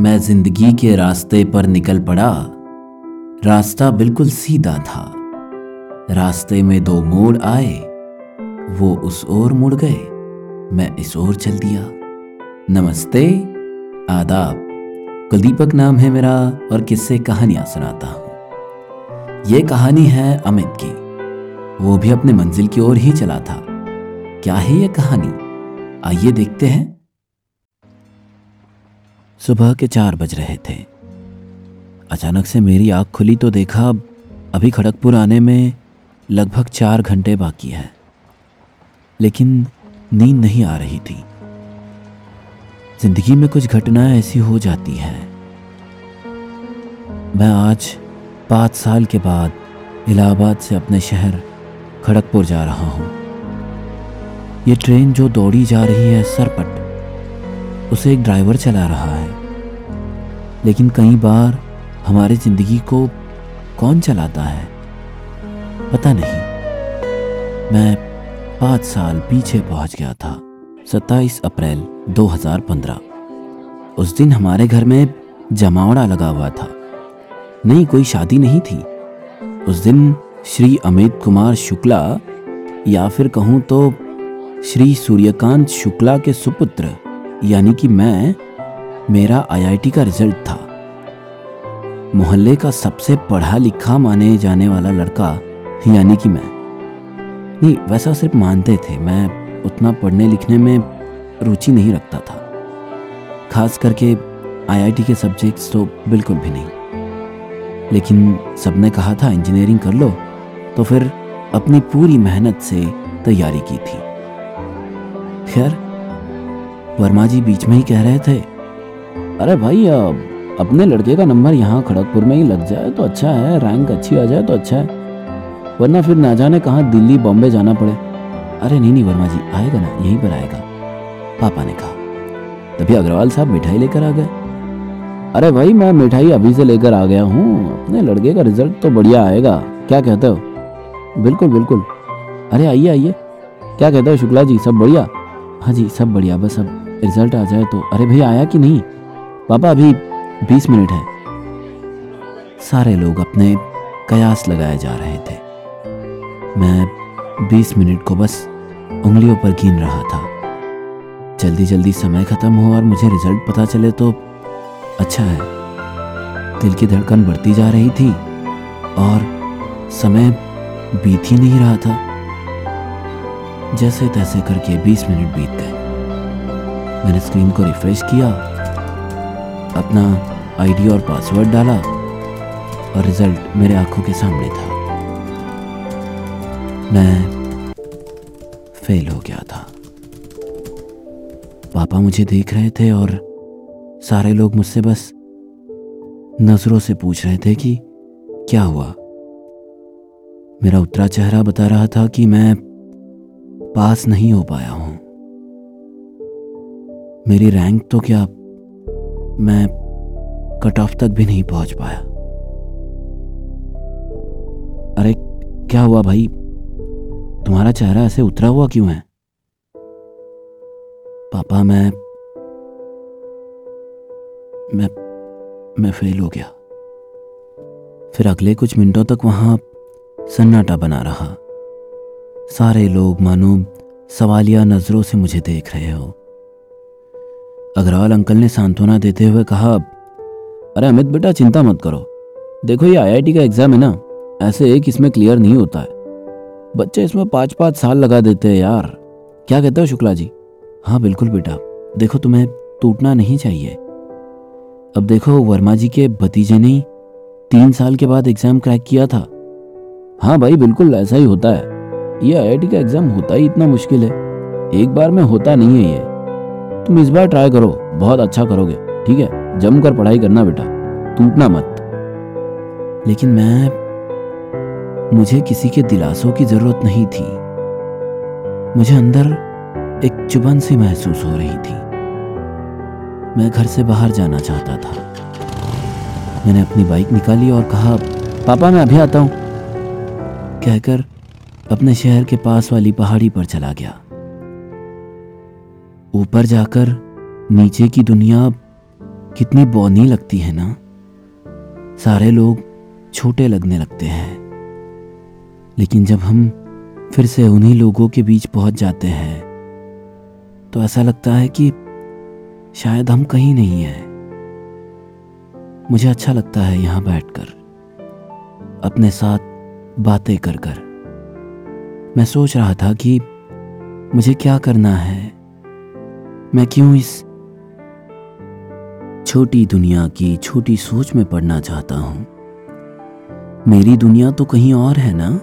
मैं ज़िंदगी के रास्ते पर निकल पड़ा। रास्ता बिल्कुल सीधा था। रास्ते में दो मोड़ आए। वो उस ओर मुड़ गए। मैं इस ओर चल दिया। नमस्ते, आदाब। कुलदीपक नाम है मेरा और किससे कहानियाँ सुनाता हूँ। ये कहानी है अमित की। वो भी अपने मंजिल की ओर ही चला था। क्या है ये कहानी? आइए देखते हैं। सुबह के चार बज रहे थे। अचानक से मेरी आँख खुली तो देखा अभी खड़गपुर आने में लगभग चार घंटे बाकी है। लेकिन नींद नहीं आ रही थी। ज़िंदगी में कुछ घटनाएँ ऐसी हो जाती हैं। मैं आज पाँच साल के बाद इलाहाबाद से अपने शहर खड़गपुर जा रहा हूँ। ये ट्रेन जो दौड़ी जा रही है सरपट, उसे एक ड्राइवर चला रहा है। लेकिन कई बार हमारी ज़िंदगी को कौन चलाता है? पता नहीं। मैं पाँच साल पीछे पहुँच गया था 27 अप्रैल 2015 उस दिन हमारे घर में जमावड़ा लगा हुआ था। नहीं, कोई शादी नहीं थी। उस दिन श्री अमित कुमार शुक्ला, या फिर कहूँ तो श्री सूर्यकांत शुक्ला के सुपुत्र, यानी कि मैं मेरा आईआईटी का रिज़ल्ट था। मोहल्ले का सबसे पढ़ा लिखा माने जाने वाला लड़का, यानी कि मैं। नहीं, वैसा सिर्फ़ मानते थे। मैं उतना पढ़ने लिखने में रुचि नहीं रखता था। खास करके आईआईटी के सब्जेक्ट्स तो बिल्कुल भी नहीं। लेकिन सबने कहा था इंजीनियरिंग कर लो। तो फिर अपनी पूरी मेहनत से तैयारी की थी। खैर, वर्मा जी बीच में ही कह रहे थे अरे भाई, अब अपने लड़के का नंबर यहाँ खड़गपुर में ही लग जाए तो अच्छा है रैंक अच्छी आ जाए तो अच्छा है। वरना फिर ना जाने कहाँ दिल्ली, बॉम्बे जाना पड़े। अरे नहीं नहीं, वर्मा जी, आएगा ना, यहीं पर आएगा। पापा ने कहा। तभी अग्रवाल साहब मिठाई लेकर आ गए। अरे भाई, मैं मिठाई अभी से लेकर आ गया हूँ। अपने लड़के का रिज़ल्ट तो बढ़िया आएगा। क्या कहते हो? बिल्कुल बिल्कुल। अरे आइए आइए। क्या कहते हो शुक्ला जी, सब बढ़िया? हाँ जी, सब बढ़िया, बस अब रिज़ल्ट आ जाए तो। अरे भैया, आया कि नहीं? पापा अभी बीस मिनट है। सारे लोग अपने कयास लगाए जा रहे थे। मैं बीस मिनट को बस उंगलियों पर गिन रहा था। जल्दी जल्दी समय खत्म हो और मुझे रिज़ल्ट पता चले तो अच्छा है। दिल की धड़कन बढ़ती जा रही थी और समय बीत ही नहीं रहा था। जैसे तैसे करके 20 मिनट बीत गए। मैंने स्क्रीन को रिफ्रेश किया अपना आईडी और पासवर्ड डाला और रिज़ल्ट मेरे आँखों के सामने था। मैं फेल हो गया था। पापा मुझे देख रहे थे और सारे लोग मुझसे बस नज़रों से पूछ रहे थे कि क्या हुआ। मेरा उतरा चेहरा बता रहा था कि मैं पास नहीं हो पाया हूँ। मेरी रैंक तो क्या मैं कट ऑफ़ तक भी नहीं पहुँच पाया। अरे, क्या हुआ भाई? तुम्हारा चेहरा ऐसे उतरा हुआ क्यों है? पापा, मैं मैं मैं फेल हो गया। फिर अगले कुछ मिनटों तक वहाँ सन्नाटा बना रहा। सारे लोग मानो सवालिया नज़रों से मुझे देख रहे हो। अग्रवाल अंकल ने सांत्वना देते हुए कहा, अरे अमित बेटा, चिंता मत करो। देखो, ये आईआईटी का एग्ज़ाम है ना, ऐसे एक इसमें क्लियर नहीं होता है। बच्चे इसमें पाँच पाँच साल लगा देते हैं यार। क्या कहते हो शुक्ला जी? हाँ बिल्कुल बेटा। देखो, तुम्हें टूटना नहीं चाहिए। अब देखो, वर्मा जी के भतीजे ने तीन साल के बाद एग्ज़ाम क्रैक किया था। हाँ भाई, बिल्कुल ऐसा ही होता है। ये आईआईटी का एग्ज़ाम होता ही इतना मुश्किल है। एक बार में होता नहीं है ये। तुम इस बार ट्राई करो। बहुत अच्छा करोगे, ठीक है? जमकर पढ़ाई करना बेटा। टूटना मत। लेकिन मैं, मुझे किसी के दिलासों की ज़रूरत नहीं थी। मुझे अंदर एक चुभन सी महसूस हो रही थी। मैं घर से बाहर जाना चाहता था। मैंने अपनी बाइक निकाली और कहा, पापा, मैं अभी आता हूँ। कहकर अपने शहर के पास वाली पहाड़ी पर चला गया। ऊपर जाकर नीचे की दुनिया कितनी बौनी लगती है ना? सारे लोग छोटे लगने लगते हैं। लेकिन जब हम फिर से उन्हीं लोगों के बीच पहुँच जाते हैं तो ऐसा लगता है कि शायद हम कहीं नहीं हैं। मुझे अच्छा लगता है यहाँ बैठकर अपने साथ बातें कर कर। मैं सोच रहा था कि मुझे क्या करना है? मैं क्यों इस छोटी दुनिया की छोटी सोच में पढ़ना चाहता हूँ? मेरी दुनिया तो कहीं और है ना?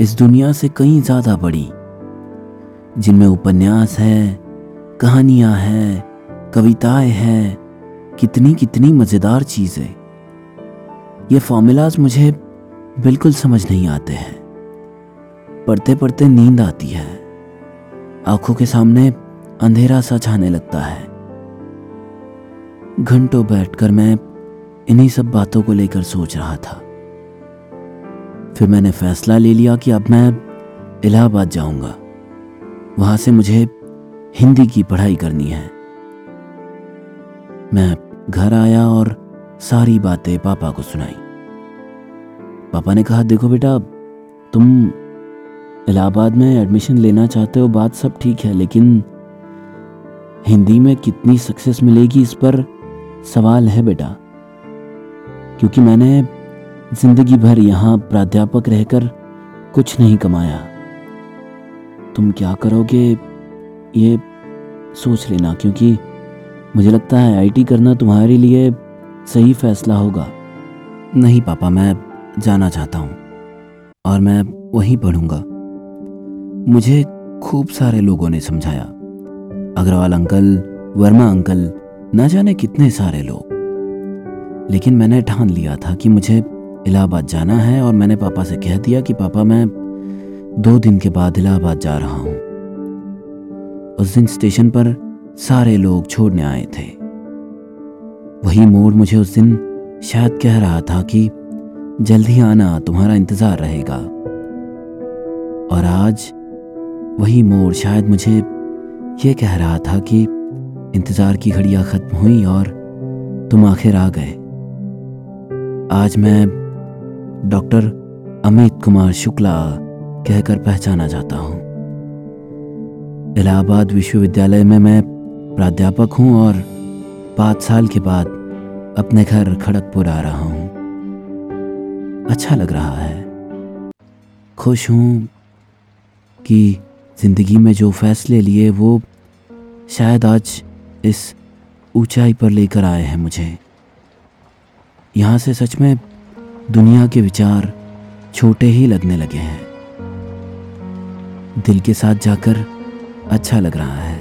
इस दुनिया से कहीं ज़्यादा बड़ी, जिनमें उपन्यास है, कहानियाँ हैं, कविताएँ हैं कितनी कितनी मज़ेदार चीज़ें। ये फॉर्मूलाज मुझे बिल्कुल समझ नहीं आते हैं। पढ़ते पढ़ते नींद आती है। आँखों के सामने अंधेरा सा छाने लगता है। घंटों बैठकर मैं इन्हीं सब बातों को लेकर सोच रहा था। फिर मैंने फैसला ले लिया कि अब मैं इलाहाबाद जाऊँगा। वहाँ से मुझे हिंदी की पढ़ाई करनी है। मैं घर आया और सारी बातें पापा को सुनाई। पापा ने कहा, देखो बेटा, तुम इलाहाबाद में एडमिशन लेना चाहते हो, बात सब ठीक है, लेकिन हिंदी में कितनी सक्सेस मिलेगी इस पर सवाल है बेटा। क्योंकि मैंने ज़िंदगी भर यहाँ प्राध्यापक रहकर कुछ नहीं कमाया। तुम क्या करोगे, ये सोच लेना, क्योंकि मुझे लगता है आईटी करना तुम्हारे लिए सही फैसला होगा। नहीं पापा, मैं जाना चाहता हूँ और मैं वहीं पढ़ूँगा। मुझे खूब सारे लोगों ने समझाया। अग्रवाल अंकल, वर्मा अंकल, ना जाने कितने सारे लोग। लेकिन मैंने ठान लिया था कि मुझे इलाहाबाद जाना है और मैंने पापा से कह दिया कि पापा, मैं दो दिन के बाद इलाहाबाद जा रहा हूँ। उस दिन स्टेशन पर सारे लोग छोड़ने आए थे। वही मोड़ मुझे उस दिन शायद कह रहा था कि जल्दी आना, तुम्हारा इंतज़ार रहेगा। और आज वही मोड़ शायद मुझे ये कह रहा था कि इंतज़ार की घड़ियाँ खत्म हुई और तुम आखिर आ गए। आज मैं डॉक्टर अमित कुमार शुक्ला कहकर पहचाना जाता हूँ। इलाहाबाद विश्वविद्यालय में मैं प्राध्यापक हूँ और पाँच साल के बाद अपने घर खड़गपुर आ रहा हूँ। अच्छा लग रहा है। खुश हूँ कि ज़िंदगी में जो फैसले लिए वो शायद आज इस ऊंचाई पर लेकर आए हैं मुझे। यहाँ से सच में दुनिया के विचार छोटे ही लगने लगे हैं। दिल के साथ जाकर अच्छा लग रहा है।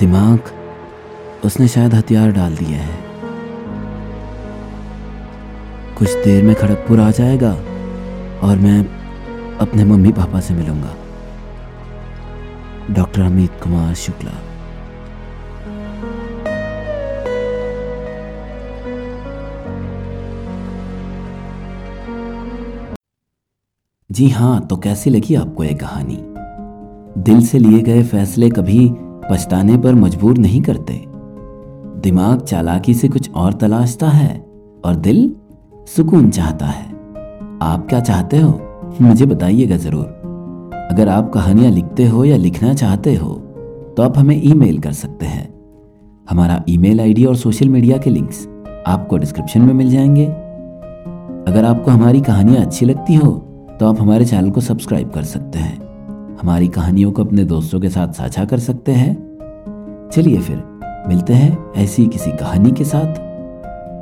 दिमाग उसने शायद हथियार डाल दिए हैं। कुछ देर में खड़गपुर आ जाएगा और मैं अपने मम्मी पापा से मिलूँगा। डॉक्टर अमित कुमार शुक्ला। जी हाँ तो कैसी लगी आपको यह कहानी? दिल से लिए गए फैसले कभी पछताने पर मजबूर नहीं करते। दिमाग चालाकी से कुछ और तलाशता है और दिल सुकून चाहता है। आप क्या चाहते हो? मुझे बताइएगा ज़रूर। अगर आप कहानियाँ लिखते हो या लिखना चाहते हो तो आप हमें ईमेल कर सकते हैं। हमारा ईमेल आईडी और सोशल मीडिया के लिंक्स आपको डिस्क्रिप्शन में मिल जाएँगे। अगर आपको हमारी कहानियाँ अच्छी लगती हो तो आप हमारे चैनल को सब्सक्राइब कर सकते हैं। हमारी कहानियों को अपने दोस्तों के साथ साझा कर सकते हैं। चलिए फिर, मिलते हैं ऐसी किसी कहानी के साथ।